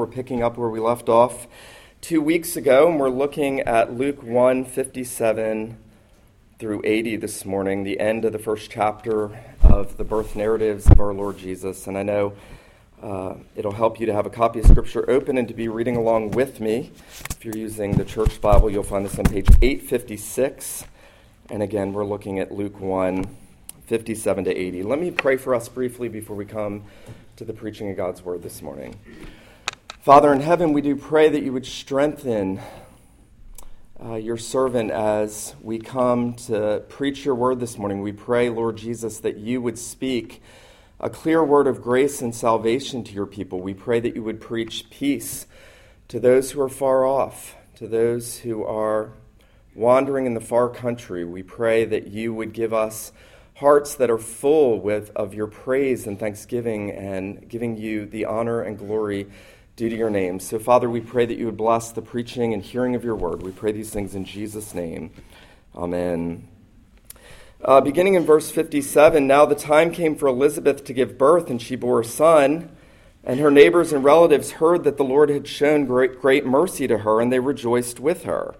We're picking up where we left off two weeks ago, and we're looking at Luke 1 57 through 80 this morning, the end of the first chapter of the birth narratives of our Lord Jesus. And I know uh, it'll help you to have a copy of Scripture open and to be reading along with me. If you're using the Church Bible, you'll find this on page 856. And again, we're looking at Luke 1 57 to 80. Let me pray for us briefly before we come to the preaching of God's Word this morning. Father in heaven, we do pray that you would strengthen uh, your servant as we come to preach your word this morning. We pray, Lord Jesus, that you would speak a clear word of grace and salvation to your people. We pray that you would preach peace to those who are far off, to those who are wandering in the far country. We pray that you would give us hearts that are full with, of your praise and thanksgiving and giving you the honor and glory due to your name. So, Father, we pray that you would bless the preaching and hearing of your word. We pray these things in Jesus' name. Amen. Uh, beginning in verse 57 Now the time came for Elizabeth to give birth, and she bore a son. And her neighbors and relatives heard that the Lord had shown great, great mercy to her, and they rejoiced with her.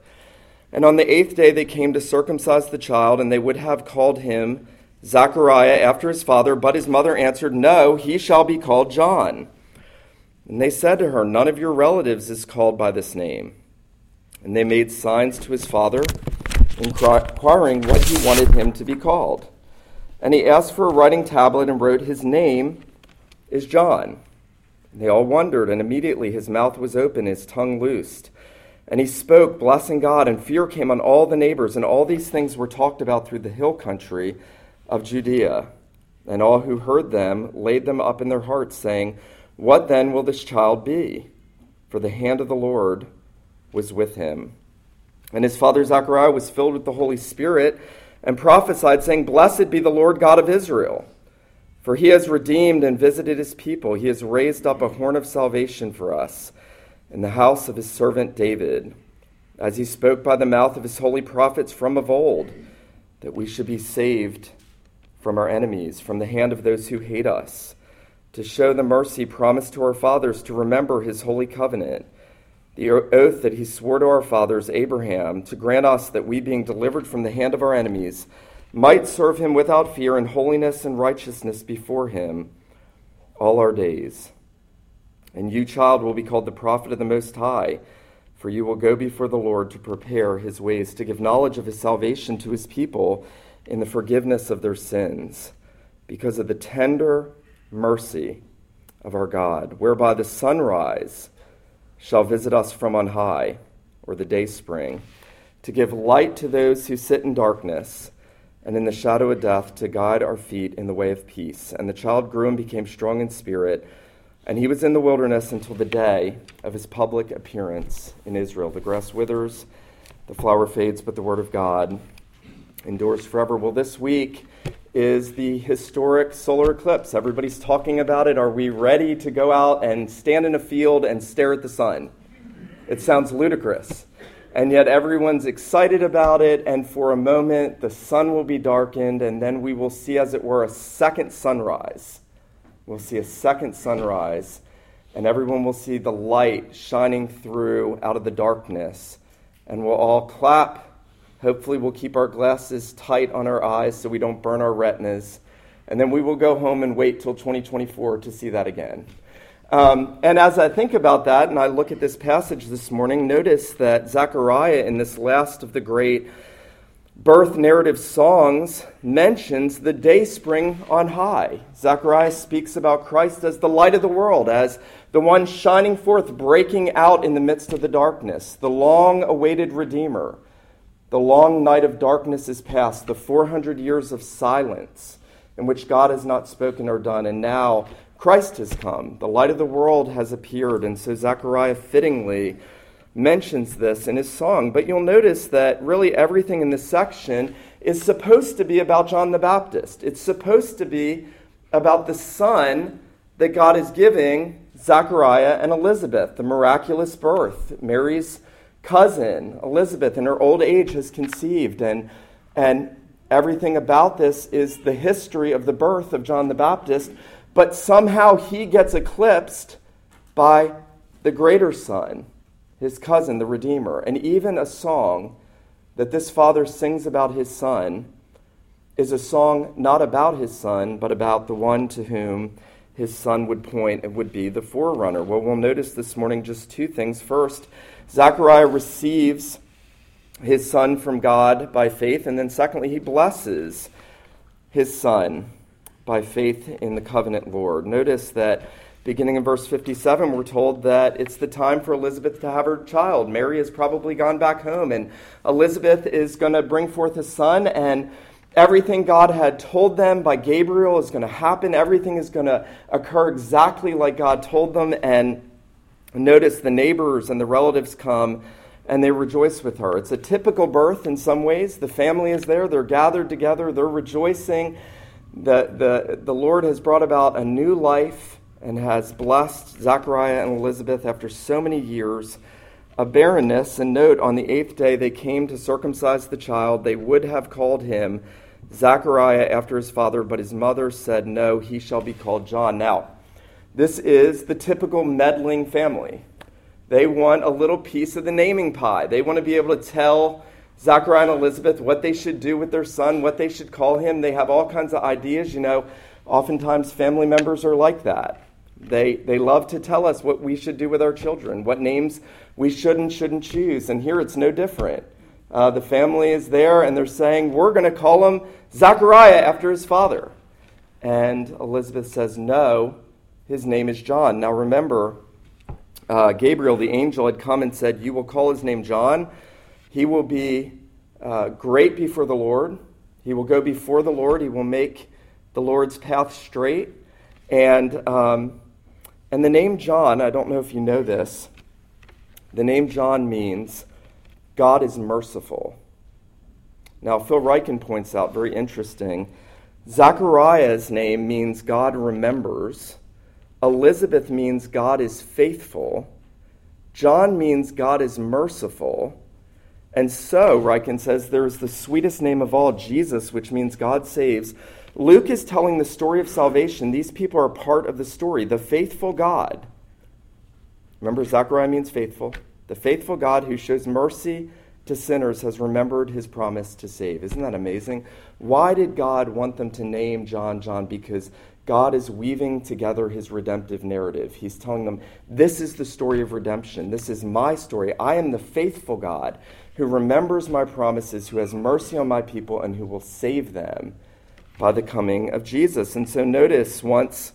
And on the eighth day they came to circumcise the child, and they would have called him Zachariah after his father, but his mother answered, No, he shall be called John. And they said to her, None of your relatives is called by this name. And they made signs to his father, inquiring what he wanted him to be called. And he asked for a writing tablet and wrote, His name is John. And they all wondered, and immediately his mouth was open, his tongue loosed. And he spoke, blessing God, and fear came on all the neighbors. And all these things were talked about through the hill country of Judea. And all who heard them laid them up in their hearts, saying, what then will this child be? For the hand of the Lord was with him. And his father Zechariah was filled with the Holy Spirit and prophesied, saying, Blessed be the Lord God of Israel. For he has redeemed and visited his people. He has raised up a horn of salvation for us in the house of his servant David, as he spoke by the mouth of his holy prophets from of old, that we should be saved from our enemies, from the hand of those who hate us to show the mercy promised to our fathers to remember his holy covenant, the oath that he swore to our fathers Abraham, to grant us that we, being delivered from the hand of our enemies, might serve him without fear in holiness and righteousness before him all our days. And you, child, will be called the prophet of the Most High, for you will go before the Lord to prepare his ways, to give knowledge of his salvation to his people in the forgiveness of their sins, because of the tender mercy of our God, whereby the sunrise shall visit us from on high, or the day spring, to give light to those who sit in darkness and in the shadow of death, to guide our feet in the way of peace. And the child grew and became strong in spirit, and he was in the wilderness until the day of his public appearance in Israel. The grass withers, the flower fades, but the word of God endures forever. Well, this week, is the historic solar eclipse. Everybody's talking about it. Are we ready to go out and stand in a field and stare at the sun? It sounds ludicrous. And yet everyone's excited about it, and for a moment the sun will be darkened, and then we will see, as it were, a second sunrise. We'll see a second sunrise, and everyone will see the light shining through out of the darkness, and we'll all clap Hopefully, we'll keep our glasses tight on our eyes so we don't burn our retinas. And then we will go home and wait till 2024 to see that again. Um, and as I think about that and I look at this passage this morning, notice that Zechariah, in this last of the great birth narrative songs, mentions the day spring on high. Zechariah speaks about Christ as the light of the world, as the one shining forth, breaking out in the midst of the darkness, the long awaited Redeemer. The long night of darkness is past, the 400 years of silence in which God has not spoken or done, and now Christ has come. The light of the world has appeared, and so Zechariah fittingly mentions this in his song. But you'll notice that really everything in this section is supposed to be about John the Baptist. It's supposed to be about the son that God is giving Zechariah and Elizabeth, the miraculous birth, Mary's cousin, Elizabeth, in her old age, has conceived. And, and everything about this is the history of the birth of John the Baptist. But somehow he gets eclipsed by the greater son, his cousin, the Redeemer, and even a song that this father sings about his son is a song not about his son, but about the one to whom his son would point and would be the forerunner. Well, we'll notice this morning just two things. First, Zechariah receives his son from God by faith, and then secondly, he blesses his son by faith in the covenant Lord. Notice that beginning in verse 57, we're told that it's the time for Elizabeth to have her child. Mary has probably gone back home, and Elizabeth is going to bring forth a son, and everything God had told them by Gabriel is going to happen. Everything is going to occur exactly like God told them. And notice the neighbors and the relatives come and they rejoice with her. It's a typical birth in some ways. The family is there, they're gathered together, they're rejoicing. The, the, the Lord has brought about a new life and has blessed Zachariah and Elizabeth after so many years of barrenness. And note, on the eighth day they came to circumcise the child. They would have called him Zachariah after his father, but his mother said, No, he shall be called John. Now, this is the typical meddling family. They want a little piece of the naming pie. They want to be able to tell Zachariah and Elizabeth what they should do with their son, what they should call him. They have all kinds of ideas. You know, oftentimes family members are like that. They, they love to tell us what we should do with our children, what names we should and shouldn't choose. And here it's no different. Uh, the family is there and they're saying, We're going to call him Zachariah after his father. And Elizabeth says, No, his name is John. Now remember, uh, Gabriel, the angel, had come and said, You will call his name John. He will be uh, great before the Lord. He will go before the Lord. He will make the Lord's path straight. And, um, and the name John, I don't know if you know this, the name John means God is merciful. Now, Phil Ryken points out, very interesting, Zachariah's name means God remembers. Elizabeth means God is faithful. John means God is merciful. And so, Ryken says, there is the sweetest name of all, Jesus, which means God saves. Luke is telling the story of salvation. These people are part of the story. The faithful God. Remember, Zechariah means faithful. The faithful God who shows mercy to sinners has remembered his promise to save. Isn't that amazing? Why did God want them to name John John? Because God is weaving together his redemptive narrative. He's telling them, This is the story of redemption. This is my story. I am the faithful God who remembers my promises, who has mercy on my people, and who will save them by the coming of Jesus. And so notice once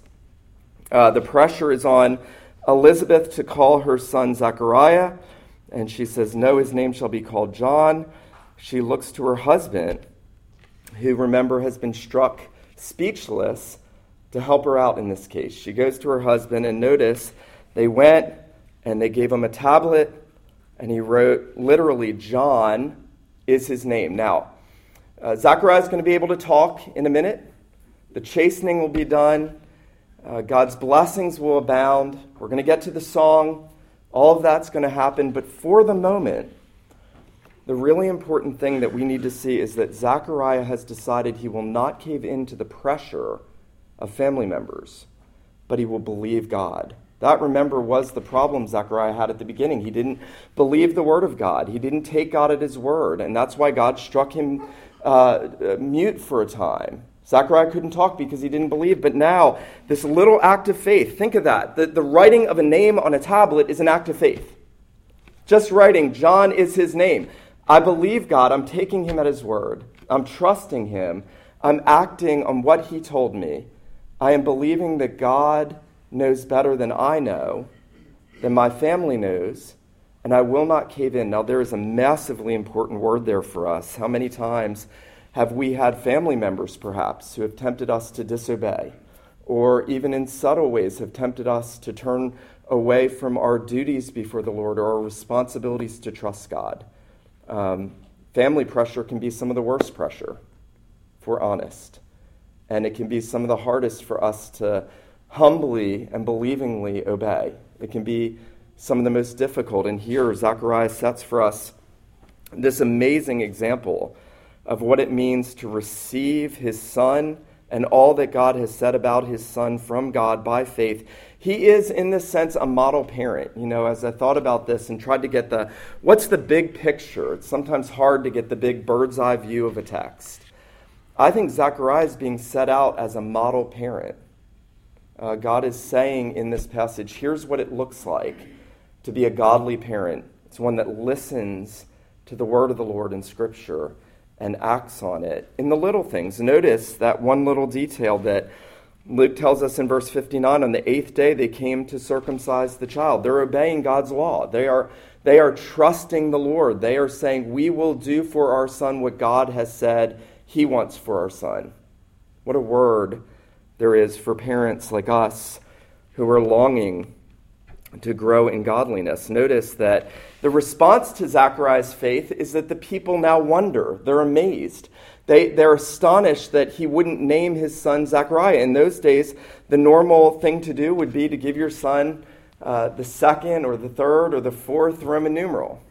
uh, the pressure is on Elizabeth to call her son Zechariah, and she says, No, his name shall be called John. She looks to her husband, who, remember, has been struck speechless to help her out in this case. She goes to her husband, and notice they went and they gave him a tablet, and he wrote literally, John is his name. Now, uh, Zechariah is going to be able to talk in a minute. The chastening will be done. Uh, God's blessings will abound. We're going to get to the song. All of that's going to happen. But for the moment, the really important thing that we need to see is that Zechariah has decided he will not cave in to the pressure of family members, but he will believe God. That, remember, was the problem Zechariah had at the beginning. He didn't believe the word of God, he didn't take God at his word, and that's why God struck him uh, mute for a time. Zechariah couldn't talk because he didn't believe, but now, this little act of faith, think of that. The, the writing of a name on a tablet is an act of faith. Just writing, John is his name. I believe God. I'm taking him at his word. I'm trusting him. I'm acting on what he told me. I am believing that God knows better than I know, than my family knows, and I will not cave in. Now, there is a massively important word there for us. How many times have we had family members, perhaps, who have tempted us to disobey, or even in subtle ways have tempted us to turn away from our duties before the Lord or our responsibilities to trust God? Um, family pressure can be some of the worst pressure, if we're honest. And it can be some of the hardest for us to humbly and believingly obey. It can be some of the most difficult. And here, Zechariah sets for us this amazing example of what it means to receive his son and all that God has said about his son from God by faith. he is, in this sense, a model parent. You know, as I thought about this and tried to get the what's the big picture, it's sometimes hard to get the big bird's eye view of a text. I think Zechariah is being set out as a model parent. Uh, God is saying in this passage, here's what it looks like to be a godly parent. It's one that listens to the word of the Lord in Scripture and acts on it in the little things. Notice that one little detail that Luke tells us in verse 59 on the eighth day they came to circumcise the child. They're obeying God's law. They are, they are trusting the Lord. They are saying, We will do for our son what God has said he wants for our son. What a word there is for parents like us who are longing to grow in godliness. Notice that the response to Zachariah's faith is that the people now wonder, they're amazed. They, they're astonished that he wouldn't name his son Zachariah. In those days, the normal thing to do would be to give your son uh, the second or the third or the fourth Roman numeral.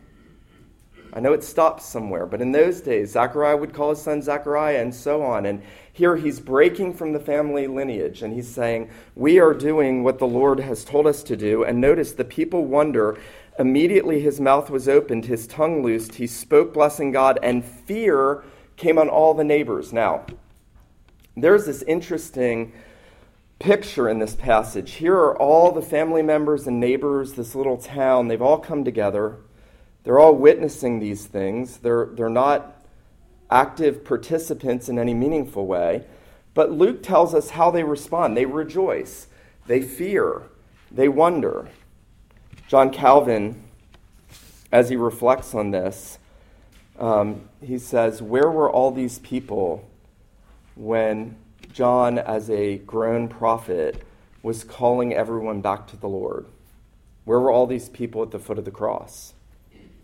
I know it stops somewhere, but in those days, Zachariah would call his son Zachariah and so on. And here he's breaking from the family lineage and he's saying, We are doing what the Lord has told us to do. And notice the people wonder. Immediately his mouth was opened, his tongue loosed, he spoke blessing God, and fear came on all the neighbors. Now, there's this interesting picture in this passage. Here are all the family members and neighbors, this little town. They've all come together. They're all witnessing these things. They're, they're not active participants in any meaningful way. But Luke tells us how they respond. They rejoice, they fear, they wonder. John Calvin, as he reflects on this, um, he says, Where were all these people when John, as a grown prophet, was calling everyone back to the Lord? Where were all these people at the foot of the cross?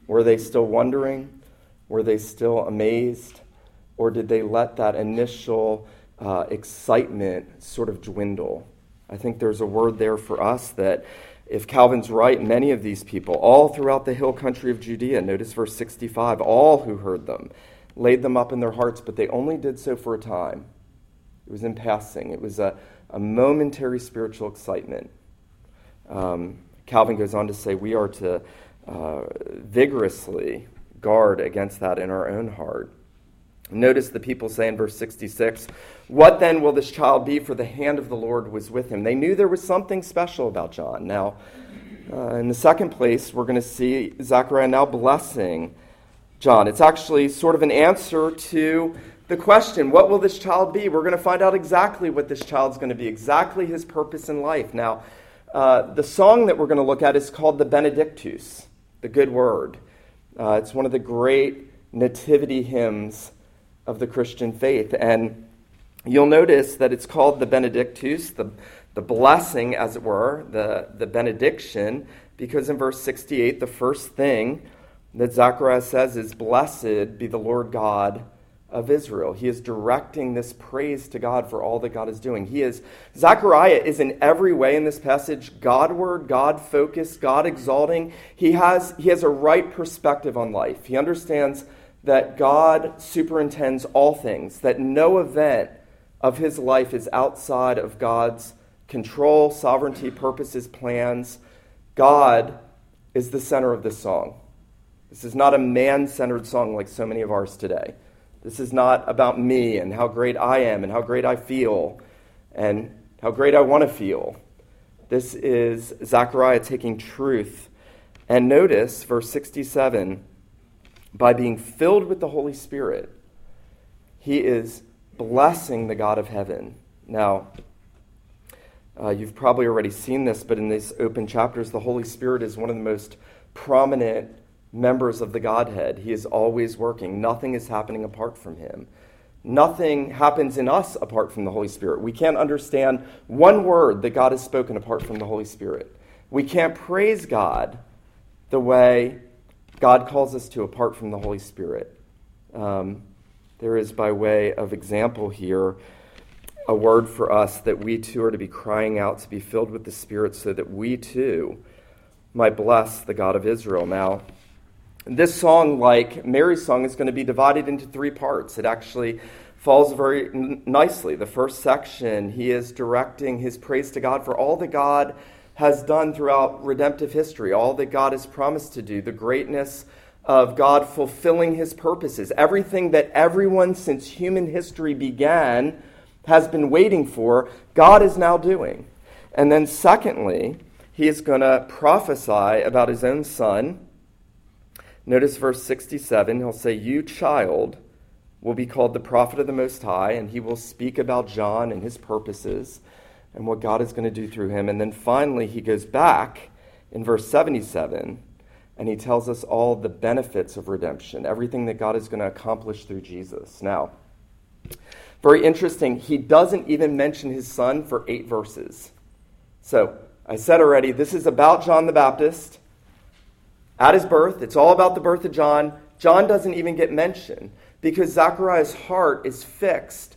Were they still wondering? Were they still amazed? Or did they let that initial uh, excitement sort of dwindle? I think there's a word there for us that if Calvin's right, many of these people, all throughout the hill country of Judea, notice verse 65, all who heard them laid them up in their hearts, but they only did so for a time. It was in passing, it was a, a momentary spiritual excitement. Um, Calvin goes on to say we are to uh, vigorously guard against that in our own heart. Notice the people say in verse 66 What then will this child be? For the hand of the Lord was with him. They knew there was something special about John. Now, uh, in the second place, we're going to see Zechariah now blessing John. It's actually sort of an answer to the question, What will this child be? We're going to find out exactly what this child's going to be, exactly his purpose in life. Now, uh, the song that we're going to look at is called the Benedictus the good word. Uh, it's one of the great nativity hymns of the Christian faith. And you'll notice that it's called the Benedictus, the, the blessing, as it were, the, the benediction, because in verse 68, the first thing that Zacharias says is, Blessed be the Lord God of Israel. He is directing this praise to God for all that God is doing. He is Zechariah is in every way in this passage Godward, God focused, God exalting. He has he has a right perspective on life. He understands that God superintends all things, that no event of his life is outside of God's control, sovereignty, purposes, plans. God is the center of this song. This is not a man centered song like so many of ours today. This is not about me and how great I am and how great I feel and how great I want to feel. This is Zechariah taking truth. And notice verse 67 by being filled with the Holy Spirit, he is blessing the God of heaven. Now, uh, you've probably already seen this, but in these open chapters, the Holy Spirit is one of the most prominent members of the Godhead. He is always working. Nothing is happening apart from him. Nothing happens in us apart from the Holy Spirit. We can't understand one word that God has spoken apart from the Holy Spirit. We can't praise God the way God calls us to apart from the Holy Spirit. Um, there is, by way of example here, a word for us that we too are to be crying out to be filled with the Spirit so that we too might bless the God of Israel. Now, this song, like Mary's song, is going to be divided into three parts. It actually falls very n- nicely. The first section, he is directing his praise to God for all that God has done throughout redemptive history, all that God has promised to do, the greatness of God fulfilling his purposes, everything that everyone since human history began has been waiting for, God is now doing. And then, secondly, he is going to prophesy about his own son. Notice verse 67. He'll say, You, child, will be called the prophet of the Most High, and he will speak about John and his purposes and what God is going to do through him. And then finally, he goes back in verse 77 and he tells us all the benefits of redemption, everything that God is going to accomplish through Jesus. Now, very interesting, he doesn't even mention his son for eight verses. So, I said already, this is about John the Baptist at his birth. It's all about the birth of John. John doesn't even get mentioned because Zechariah's heart is fixed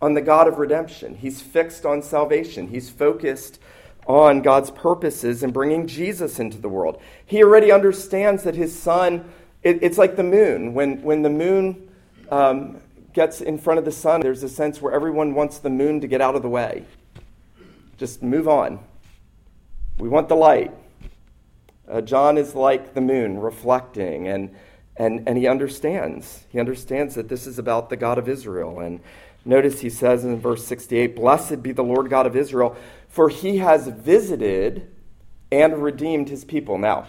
on the God of redemption. He's fixed on salvation. He's focused on God's purposes and bringing Jesus into the world. He already understands that his son, it, it's like the moon. When, when the moon um, gets in front of the sun, there's a sense where everyone wants the moon to get out of the way. Just move on. We want the light. Uh, John is like the moon, reflecting, and, and, and he understands. He understands that this is about the God of Israel. And notice he says in verse 68 Blessed be the Lord God of Israel, for he has visited and redeemed his people. Now,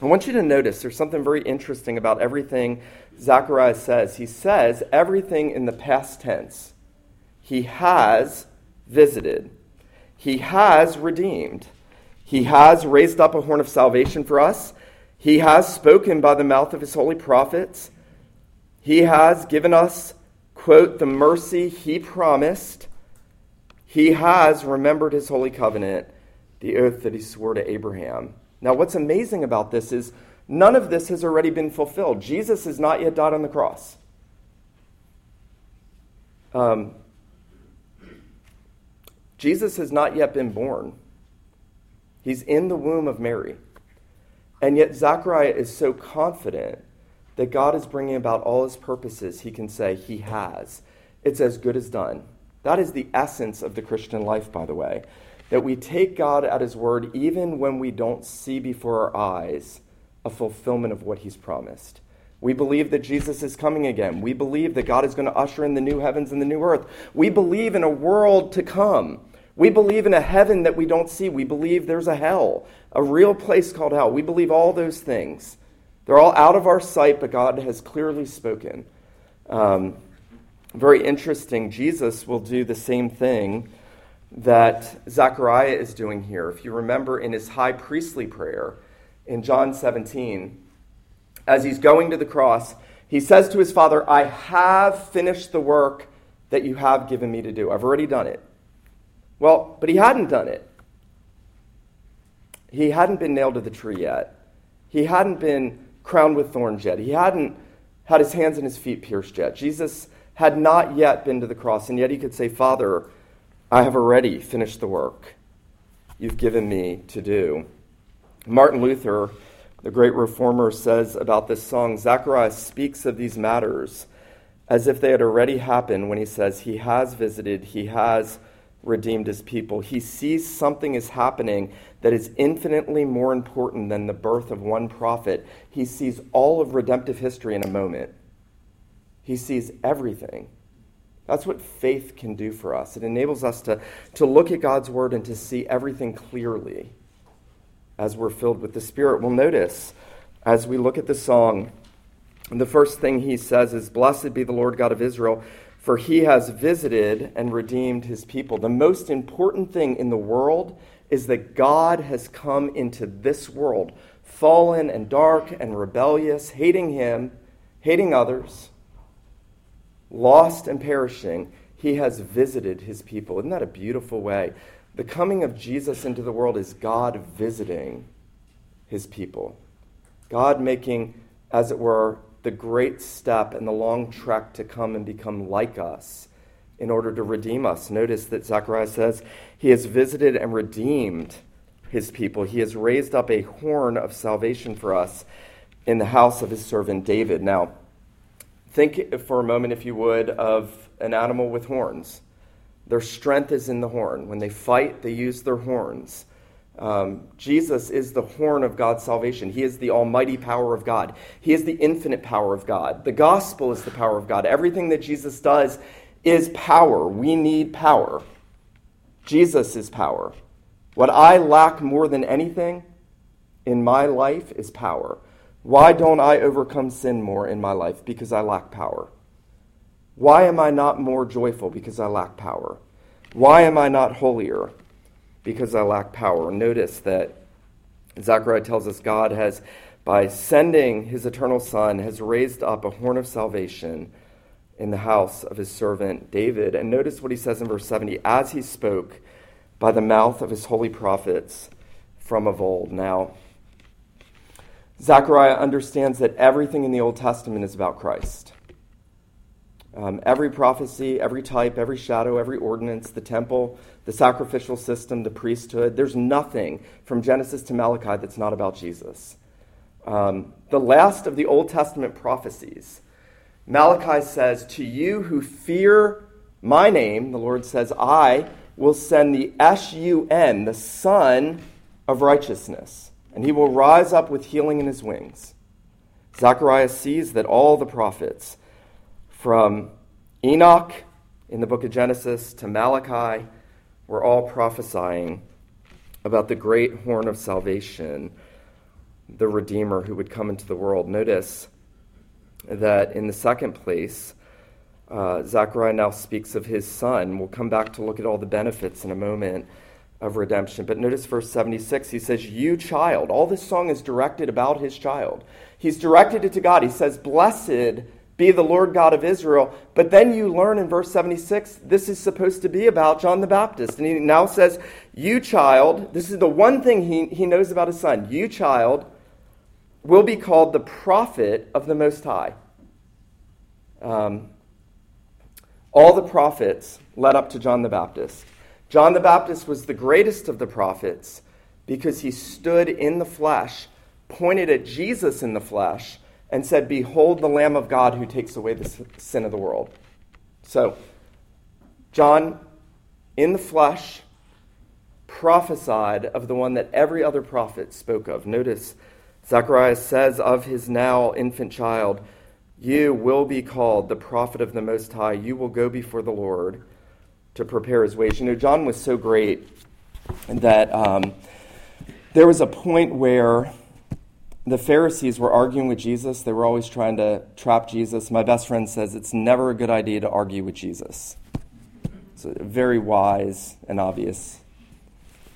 I want you to notice there's something very interesting about everything Zacharias says. He says everything in the past tense. He has visited, he has redeemed. He has raised up a horn of salvation for us. He has spoken by the mouth of his holy prophets. He has given us, quote, the mercy he promised. He has remembered his holy covenant, the oath that he swore to Abraham. Now, what's amazing about this is none of this has already been fulfilled. Jesus has not yet died on the cross. Um, Jesus has not yet been born. He's in the womb of Mary. And yet, Zechariah is so confident that God is bringing about all his purposes, he can say, He has. It's as good as done. That is the essence of the Christian life, by the way. That we take God at his word even when we don't see before our eyes a fulfillment of what he's promised. We believe that Jesus is coming again. We believe that God is going to usher in the new heavens and the new earth. We believe in a world to come we believe in a heaven that we don't see. We believe there's a hell, a real place called hell. We believe all those things. They're all out of our sight, but God has clearly spoken. Um, very interesting. Jesus will do the same thing that Zechariah is doing here. If you remember in his high priestly prayer in John 17, as he's going to the cross, he says to his father, I have finished the work that you have given me to do. I've already done it. Well, but he hadn't done it. He hadn't been nailed to the tree yet. He hadn't been crowned with thorns yet. He hadn't had his hands and his feet pierced yet. Jesus had not yet been to the cross, and yet he could say, Father, I have already finished the work you've given me to do. Martin Luther, the great reformer, says about this song Zacharias speaks of these matters as if they had already happened when he says, He has visited, He has redeemed his people. He sees something is happening that is infinitely more important than the birth of one prophet. He sees all of redemptive history in a moment. He sees everything. That's what faith can do for us. It enables us to, to look at God's word and to see everything clearly as we're filled with the Spirit. We'll notice as we look at the song, the first thing he says is, Blessed be the Lord God of Israel for he has visited and redeemed his people. The most important thing in the world is that God has come into this world, fallen and dark and rebellious, hating him, hating others, lost and perishing. He has visited his people. Isn't that a beautiful way? The coming of Jesus into the world is God visiting his people. God making, as it were, the great step and the long trek to come and become like us in order to redeem us. Notice that Zechariah says he has visited and redeemed his people. He has raised up a horn of salvation for us in the house of his servant David. Now, think for a moment, if you would, of an animal with horns. Their strength is in the horn. When they fight, they use their horns. Um, Jesus is the horn of God's salvation. He is the almighty power of God. He is the infinite power of God. The gospel is the power of God. Everything that Jesus does is power. We need power. Jesus is power. What I lack more than anything in my life is power. Why don't I overcome sin more in my life? Because I lack power. Why am I not more joyful? Because I lack power. Why am I not holier? Because I lack power. Notice that Zechariah tells us God has, by sending his eternal Son, has raised up a horn of salvation in the house of his servant David. And notice what he says in verse 70 as he spoke by the mouth of his holy prophets from of old. Now, Zechariah understands that everything in the Old Testament is about Christ. Um, every prophecy, every type, every shadow, every ordinance, the temple, the sacrificial system, the priesthood, there's nothing from Genesis to Malachi that's not about Jesus. Um, the last of the Old Testament prophecies, Malachi says, To you who fear my name, the Lord says, I will send the S U N, the Sun of Righteousness and he will rise up with healing in his wings. Zechariah sees that all the prophets, from Enoch in the book of Genesis to Malachi, we're all prophesying about the great horn of salvation, the Redeemer who would come into the world. Notice that in the second place, uh, Zechariah now speaks of his son. We'll come back to look at all the benefits in a moment of redemption. But notice verse 76, he says, You child. All this song is directed about his child. He's directed it to God. He says, Blessed be the Lord God of Israel. But then you learn in verse 76, this is supposed to be about John the Baptist. And he now says, You child, this is the one thing he, he knows about his son. You child will be called the prophet of the Most High. Um, all the prophets led up to John the Baptist. John the Baptist was the greatest of the prophets because he stood in the flesh, pointed at Jesus in the flesh, and said, Behold the Lamb of God who takes away the sin of the world. So, John, in the flesh, prophesied of the one that every other prophet spoke of. Notice, Zechariah says of his now infant child, You will be called the prophet of the Most High. You will go before the Lord to prepare his ways. You know, John was so great that um, there was a point where the Pharisees were arguing with Jesus. They were always trying to trap Jesus. My best friend says it's never a good idea to argue with Jesus. It's a very wise and obvious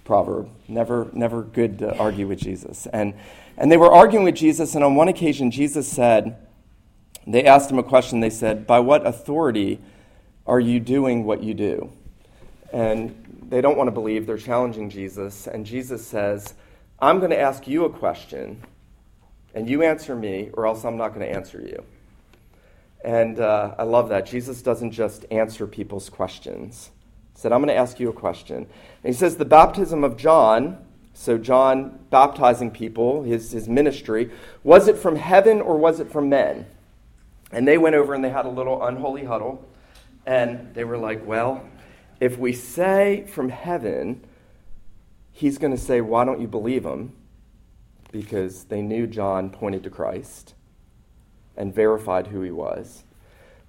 proverb. Never, never good to argue with Jesus. And, and they were arguing with Jesus, and on one occasion, Jesus said, they asked him a question. They said, By what authority are you doing what you do? And they don't want to believe. They're challenging Jesus. And Jesus says, I'm going to ask you a question, and you answer me, or else I'm not going to answer you. And uh, I love that. Jesus doesn't just answer people's questions. He said, I'm going to ask you a question. And he says, The baptism of John, so John baptizing people, his, his ministry, was it from heaven or was it from men? And they went over and they had a little unholy huddle. And they were like, well, if we say from heaven, he's going to say, why don't you believe him? Because they knew John pointed to Christ and verified who he was.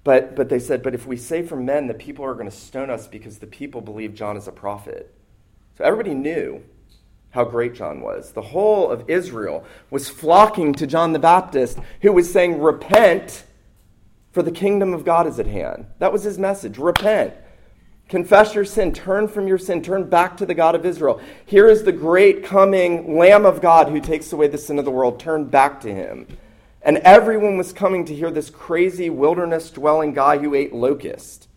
But, but they said, but if we say from men, the people are going to stone us because the people believe John is a prophet. So everybody knew how great John was. The whole of Israel was flocking to John the Baptist, who was saying, Repent for the kingdom of God is at hand. That was his message. Repent. Confess your sin. Turn from your sin. Turn back to the God of Israel. Here is the great coming Lamb of God who takes away the sin of the world. Turn back to him. And everyone was coming to hear this crazy wilderness dwelling guy who ate locust.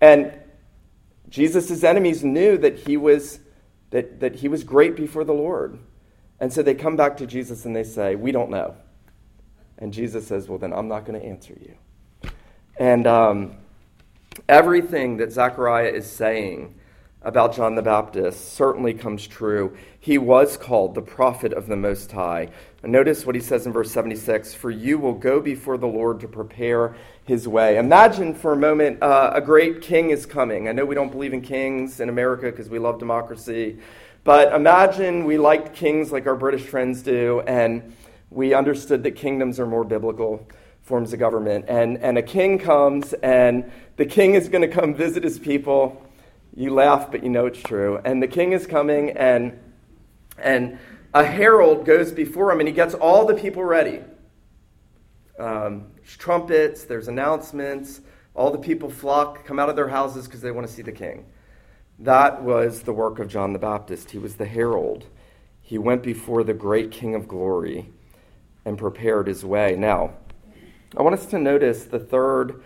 And Jesus' enemies knew that he was that, that he was great before the Lord. And so they come back to Jesus and they say, We don't know. And Jesus says, Well, then I'm not going to answer you. And um, everything that Zechariah is saying about John the Baptist certainly comes true. He was called the prophet of the Most High. Notice what he says in verse 76 For you will go before the Lord to prepare his way. Imagine for a moment uh, a great king is coming. I know we don't believe in kings in America because we love democracy. But imagine we liked kings like our British friends do, and we understood that kingdoms are more biblical forms a government. And, and a king comes, and the king is going to come visit his people. You laugh, but you know it's true. And the king is coming, and, and a herald goes before him, and he gets all the people ready. Um, there's trumpets, there's announcements. All the people flock, come out of their houses because they want to see the king. That was the work of John the Baptist. He was the herald. He went before the great King of glory and prepared his way. Now, I want us to notice the third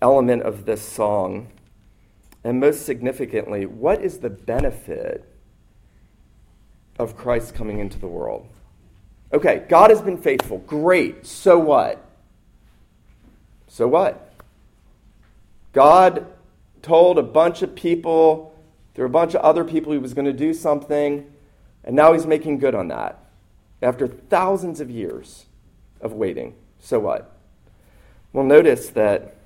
element of this song, and most significantly, what is the benefit of Christ coming into the world? Okay, God has been faithful. Great. So what? So what? God told a bunch of people, through a bunch of other people, he was going to do something, and now he's making good on that after thousands of years of waiting. So what? Well, notice that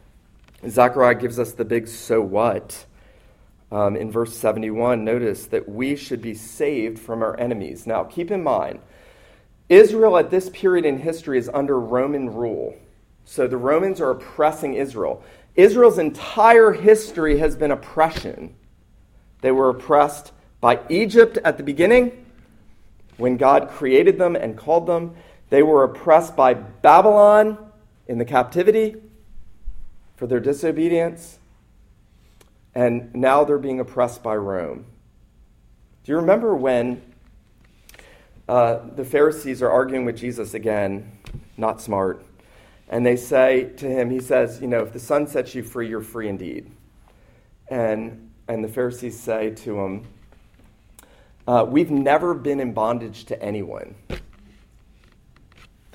Zechariah gives us the big so what. Um, in verse 71, notice that we should be saved from our enemies. Now, keep in mind, Israel at this period in history is under Roman rule. So the Romans are oppressing Israel. Israel's entire history has been oppression. They were oppressed by Egypt at the beginning, when God created them and called them. They were oppressed by Babylon in the captivity for their disobedience. And now they're being oppressed by Rome. Do you remember when uh, the Pharisees are arguing with Jesus again? Not smart. And they say to him, He says, You know, if the Son sets you free, you're free indeed. And, and the Pharisees say to him, uh, We've never been in bondage to anyone.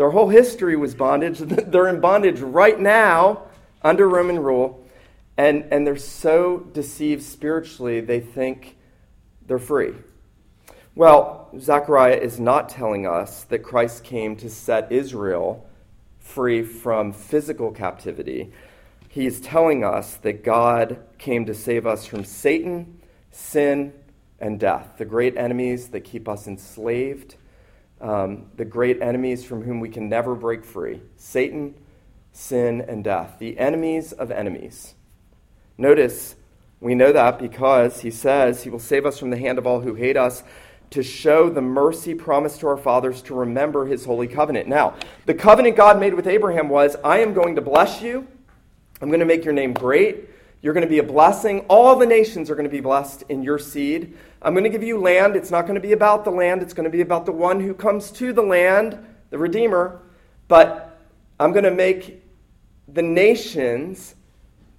Their whole history was bondage. they're in bondage right now under Roman rule. And, and they're so deceived spiritually, they think they're free. Well, Zechariah is not telling us that Christ came to set Israel free from physical captivity. He's telling us that God came to save us from Satan, sin, and death, the great enemies that keep us enslaved, um, the great enemies from whom we can never break free Satan, sin, and death, the enemies of enemies. Notice, we know that because he says he will save us from the hand of all who hate us to show the mercy promised to our fathers to remember his holy covenant. Now, the covenant God made with Abraham was I am going to bless you, I'm going to make your name great. You're going to be a blessing. All the nations are going to be blessed in your seed. I'm going to give you land. It's not going to be about the land, it's going to be about the one who comes to the land, the Redeemer. But I'm going to make the nations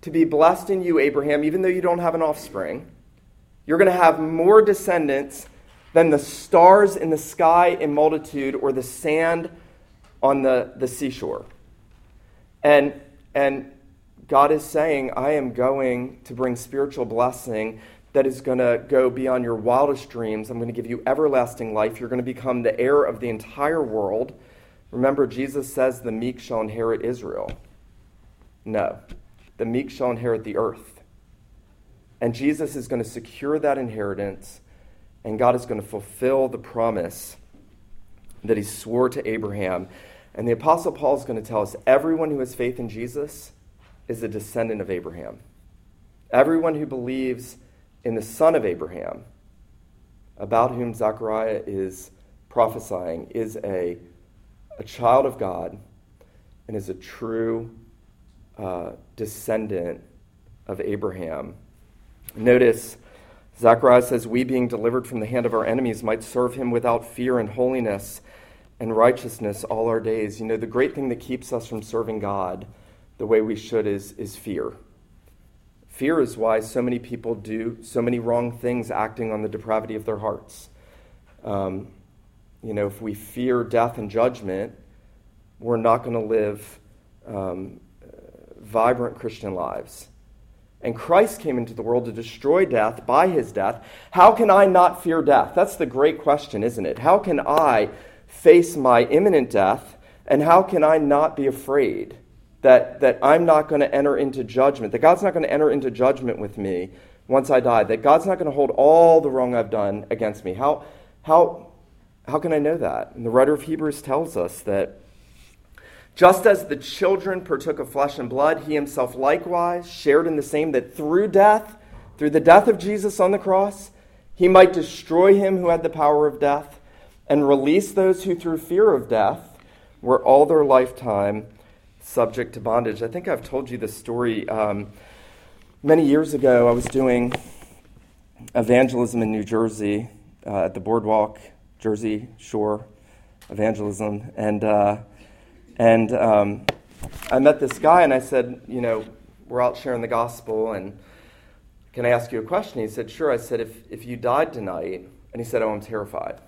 to be blessed in you, Abraham, even though you don't have an offspring. You're going to have more descendants than the stars in the sky in multitude or the sand on the, the seashore. And, and God is saying, I am going to bring spiritual blessing that is going to go beyond your wildest dreams. I'm going to give you everlasting life. You're going to become the heir of the entire world. Remember, Jesus says the meek shall inherit Israel. No, the meek shall inherit the earth. And Jesus is going to secure that inheritance and God is going to fulfill the promise that he swore to Abraham. And the Apostle Paul is going to tell us everyone who has faith in Jesus is a descendant of Abraham. Everyone who believes in the son of Abraham, about whom Zechariah is prophesying, is a, a child of God and is a true uh, descendant of Abraham. Notice Zechariah says, We being delivered from the hand of our enemies might serve him without fear and holiness and righteousness all our days. You know, the great thing that keeps us from serving God the way we should is, is fear. Fear is why so many people do so many wrong things acting on the depravity of their hearts. Um, you know, if we fear death and judgment, we're not going to live um, vibrant Christian lives and Christ came into the world to destroy death by his death, how can I not fear death? That's the great question, isn't it? How can I face my imminent death, and how can I not be afraid that, that I'm not going to enter into judgment, that God's not going to enter into judgment with me once I die, that God's not going to hold all the wrong I've done against me. How, how, how can I know that? And the writer of Hebrews tells us that just as the children partook of flesh and blood, he himself likewise shared in the same, that through death, through the death of Jesus on the cross, he might destroy him who had the power of death and release those who, through fear of death, were all their lifetime subject to bondage. I think I've told you this story. Um, many years ago, I was doing evangelism in New Jersey uh, at the Boardwalk, Jersey Shore evangelism. And, uh, and um, I met this guy and I said, You know, we're out sharing the gospel and can I ask you a question? He said, Sure. I said, If, if you died tonight, and he said, Oh, I'm terrified.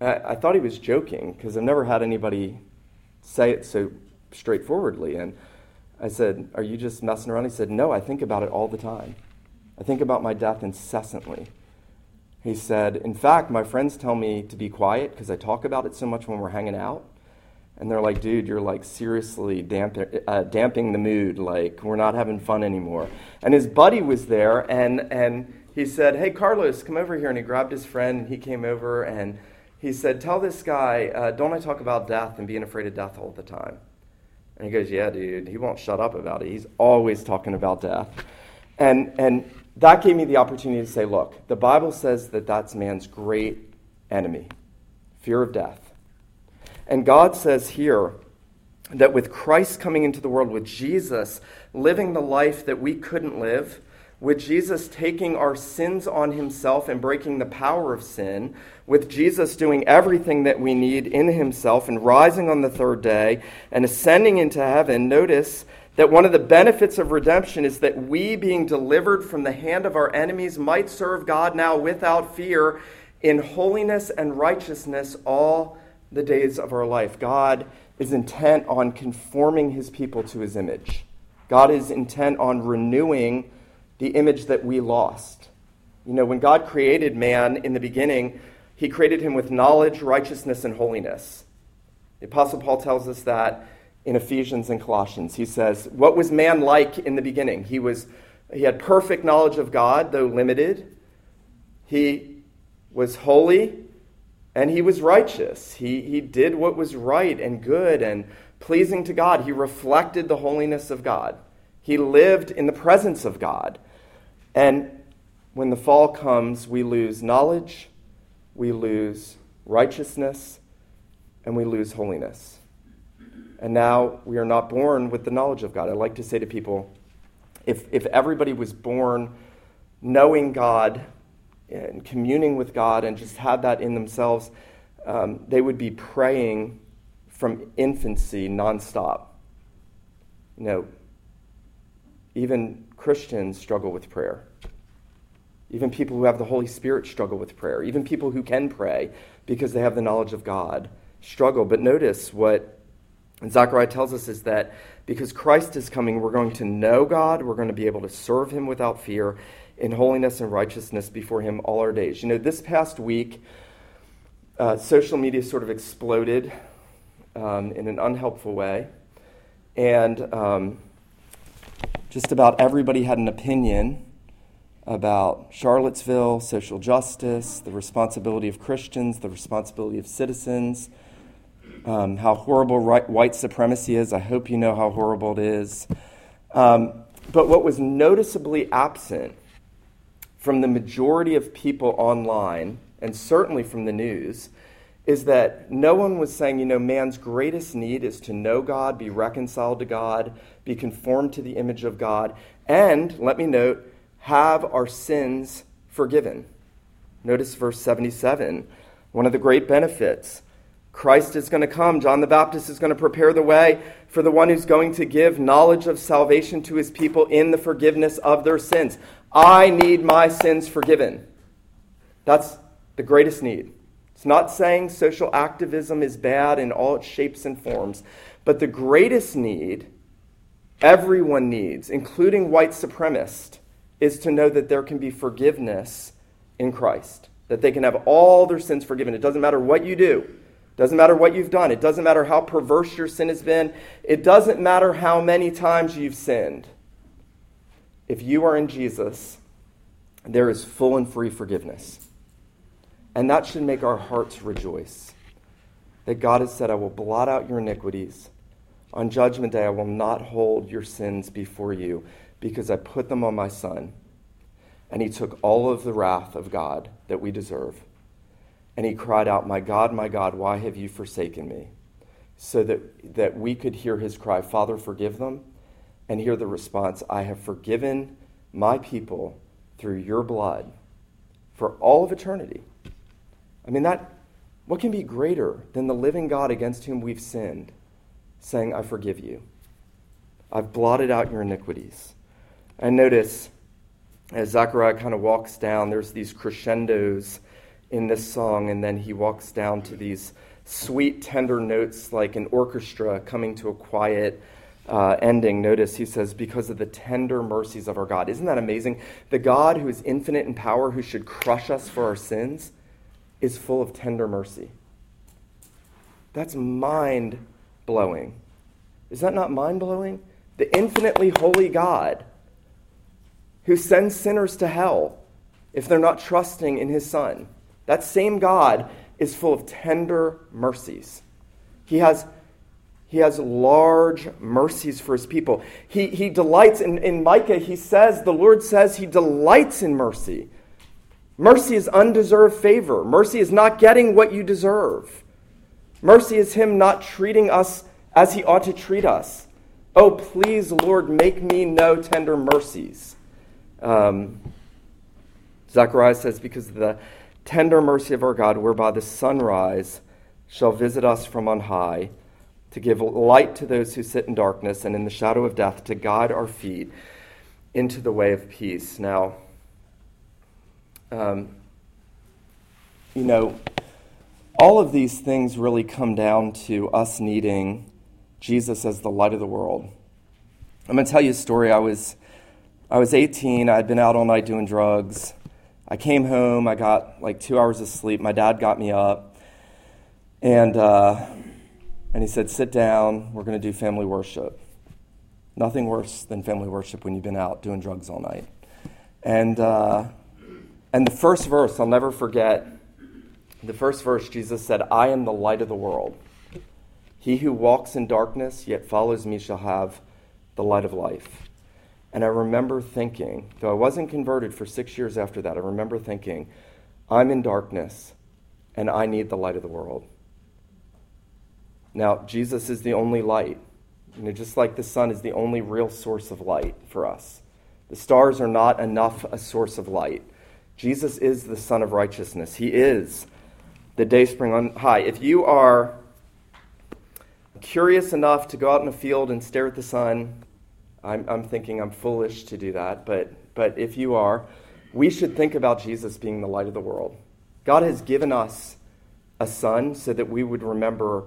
I, I thought he was joking because I've never had anybody say it so straightforwardly. And I said, Are you just messing around? He said, No, I think about it all the time. I think about my death incessantly. He said, In fact, my friends tell me to be quiet because I talk about it so much when we're hanging out. And they're like, dude, you're like seriously uh, damping the mood. Like, we're not having fun anymore. And his buddy was there, and, and he said, Hey, Carlos, come over here. And he grabbed his friend, and he came over, and he said, Tell this guy, uh, don't I talk about death and being afraid of death all the time? And he goes, Yeah, dude. He won't shut up about it. He's always talking about death. And, and that gave me the opportunity to say, Look, the Bible says that that's man's great enemy fear of death. And God says here that with Christ coming into the world, with Jesus living the life that we couldn't live, with Jesus taking our sins on himself and breaking the power of sin, with Jesus doing everything that we need in himself and rising on the third day and ascending into heaven, notice that one of the benefits of redemption is that we, being delivered from the hand of our enemies, might serve God now without fear in holiness and righteousness all the days of our life. God is intent on conforming his people to his image. God is intent on renewing the image that we lost. You know, when God created man in the beginning, he created him with knowledge, righteousness, and holiness. The Apostle Paul tells us that in Ephesians and Colossians. He says, What was man like in the beginning? He, was, he had perfect knowledge of God, though limited. He was holy and he was righteous. He, he did what was right and good and pleasing to God. He reflected the holiness of God. He lived in the presence of God. And when the fall comes, we lose knowledge, we lose righteousness, and we lose holiness. And now we are not born with the knowledge of God. I like to say to people if, if everybody was born knowing God and communing with God and just had that in themselves, um, they would be praying from infancy nonstop. You know, even Christians struggle with prayer. Even people who have the Holy Spirit struggle with prayer. Even people who can pray because they have the knowledge of God struggle. But notice what Zechariah tells us is that because Christ is coming, we're going to know God, we're going to be able to serve Him without fear, in holiness and righteousness before Him all our days. You know, this past week, uh, social media sort of exploded um, in an unhelpful way. And um, just about everybody had an opinion about Charlottesville, social justice, the responsibility of Christians, the responsibility of citizens, um, how horrible right, white supremacy is. I hope you know how horrible it is. Um, but what was noticeably absent from the majority of people online, and certainly from the news, is that no one was saying, you know, man's greatest need is to know God, be reconciled to God, be conformed to the image of God, and, let me note, have our sins forgiven. Notice verse 77, one of the great benefits. Christ is going to come. John the Baptist is going to prepare the way for the one who's going to give knowledge of salvation to his people in the forgiveness of their sins. I need my sins forgiven. That's the greatest need. It's not saying social activism is bad in all its shapes and forms, but the greatest need everyone needs, including white supremacists, is to know that there can be forgiveness in Christ, that they can have all their sins forgiven. It doesn't matter what you do. It doesn't matter what you've done. It doesn't matter how perverse your sin has been. It doesn't matter how many times you've sinned. if you are in Jesus, there is full and free forgiveness. And that should make our hearts rejoice. That God has said, I will blot out your iniquities. On judgment day, I will not hold your sins before you because I put them on my Son. And he took all of the wrath of God that we deserve. And he cried out, My God, my God, why have you forsaken me? So that, that we could hear his cry, Father, forgive them, and hear the response, I have forgiven my people through your blood for all of eternity. I mean, that, what can be greater than the living God against whom we've sinned saying, I forgive you? I've blotted out your iniquities. And notice, as Zechariah kind of walks down, there's these crescendos in this song, and then he walks down to these sweet, tender notes like an orchestra coming to a quiet uh, ending. Notice he says, Because of the tender mercies of our God. Isn't that amazing? The God who is infinite in power, who should crush us for our sins, is full of tender mercy. That's mind blowing. Is that not mind blowing? The infinitely holy God who sends sinners to hell if they're not trusting in his Son. That same God is full of tender mercies. He has, he has large mercies for his people. He, he delights, in, in Micah, he says, the Lord says he delights in mercy. Mercy is undeserved favor. Mercy is not getting what you deserve. Mercy is him not treating us as he ought to treat us. Oh, please, Lord, make me know tender mercies. Um, Zechariah says, Because of the tender mercy of our God, whereby the sunrise shall visit us from on high, to give light to those who sit in darkness and in the shadow of death, to guide our feet into the way of peace. Now, um, you know, all of these things really come down to us needing Jesus as the light of the world. I'm going to tell you a story. I was I was 18. I'd been out all night doing drugs. I came home. I got like two hours of sleep. My dad got me up, and uh, and he said, "Sit down. We're going to do family worship." Nothing worse than family worship when you've been out doing drugs all night. And uh, and the first verse, I'll never forget. The first verse, Jesus said, "I am the light of the world. He who walks in darkness yet follows me shall have the light of life." And I remember thinking, though I wasn't converted for six years after that, I remember thinking, I'm in darkness and I need the light of the world. Now, Jesus is the only light. You know, just like the sun is the only real source of light for us. The stars are not enough a source of light. Jesus is the Sun of righteousness. He is the day spring on high. If you are curious enough to go out in a field and stare at the sun, I'm, I'm thinking I'm foolish to do that, but, but if you are, we should think about Jesus being the light of the world. God has given us a sun so that we would remember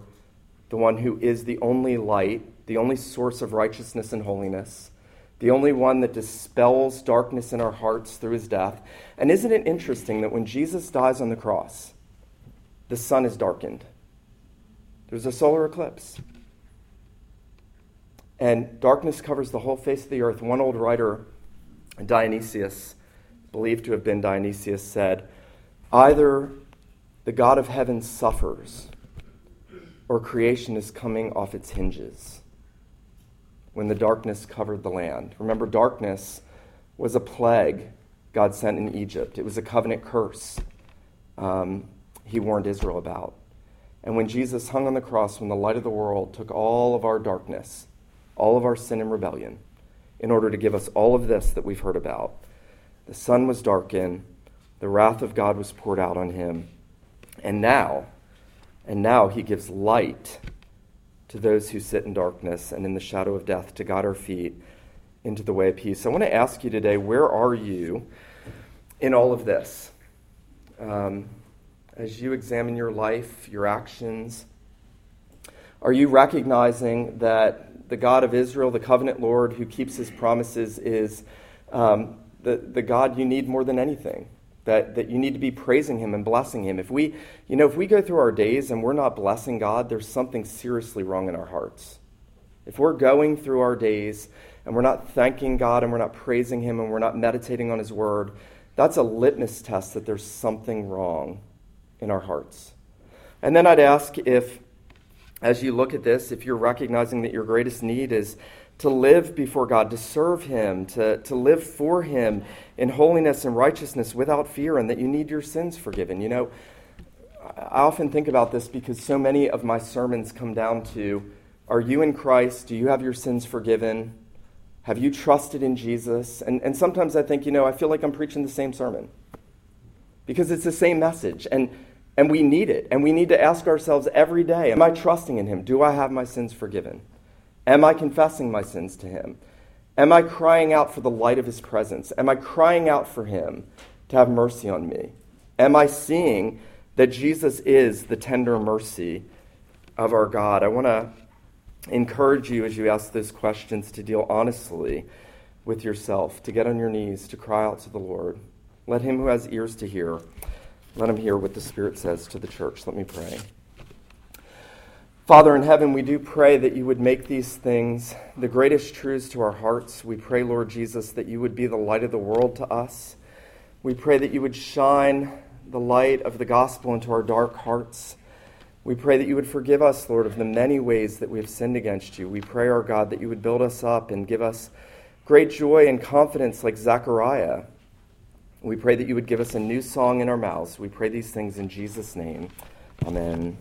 the one who is the only light, the only source of righteousness and holiness, the only one that dispels darkness in our hearts through his death. And isn't it interesting that when Jesus dies on the cross, the sun is darkened? There's a solar eclipse and darkness covers the whole face of the earth. One old writer, Dionysius, believed to have been Dionysius, said, Either the God of heaven suffers, or creation is coming off its hinges when the darkness covered the land. Remember, darkness was a plague God sent in Egypt, it was a covenant curse um, he warned Israel about. And when Jesus hung on the cross, when the light of the world took all of our darkness, all of our sin and rebellion in order to give us all of this that we've heard about. The sun was darkened, the wrath of God was poured out on him. And now, and now he gives light to those who sit in darkness and in the shadow of death to guide our feet into the way of peace. I want to ask you today where are you in all of this? Um, as you examine your life, your actions, are you recognizing that the God of Israel, the covenant Lord who keeps his promises, is um, the, the God you need more than anything. That, that you need to be praising him and blessing him. If we, you know, if we go through our days and we're not blessing God, there's something seriously wrong in our hearts. If we're going through our days and we're not thanking God and we're not praising Him and we're not meditating on His Word, that's a litmus test that there's something wrong in our hearts. And then I'd ask if, as you look at this, if you're recognizing that your greatest need is to live before God, to serve Him, to, to live for Him in holiness and righteousness without fear, and that you need your sins forgiven. You know, I often think about this because so many of my sermons come down to Are you in Christ? Do you have your sins forgiven? Have you trusted in Jesus? And, and sometimes I think, you know, I feel like I'm preaching the same sermon because it's the same message. And, and we need it. And we need to ask ourselves every day Am I trusting in Him? Do I have my sins forgiven? Am I confessing my sins to Him? Am I crying out for the light of His presence? Am I crying out for Him to have mercy on me? Am I seeing that Jesus is the tender mercy of our God? I want to encourage you as you ask those questions to deal honestly with yourself, to get on your knees, to cry out to the Lord. Let him who has ears to hear, let him hear what the Spirit says to the church. Let me pray. Father in heaven, we do pray that you would make these things the greatest truths to our hearts. We pray, Lord Jesus, that you would be the light of the world to us. We pray that you would shine the light of the gospel into our dark hearts. We pray that you would forgive us, Lord, of the many ways that we have sinned against you. We pray, our God, that you would build us up and give us great joy and confidence like Zechariah. We pray that you would give us a new song in our mouths. We pray these things in Jesus' name. Amen.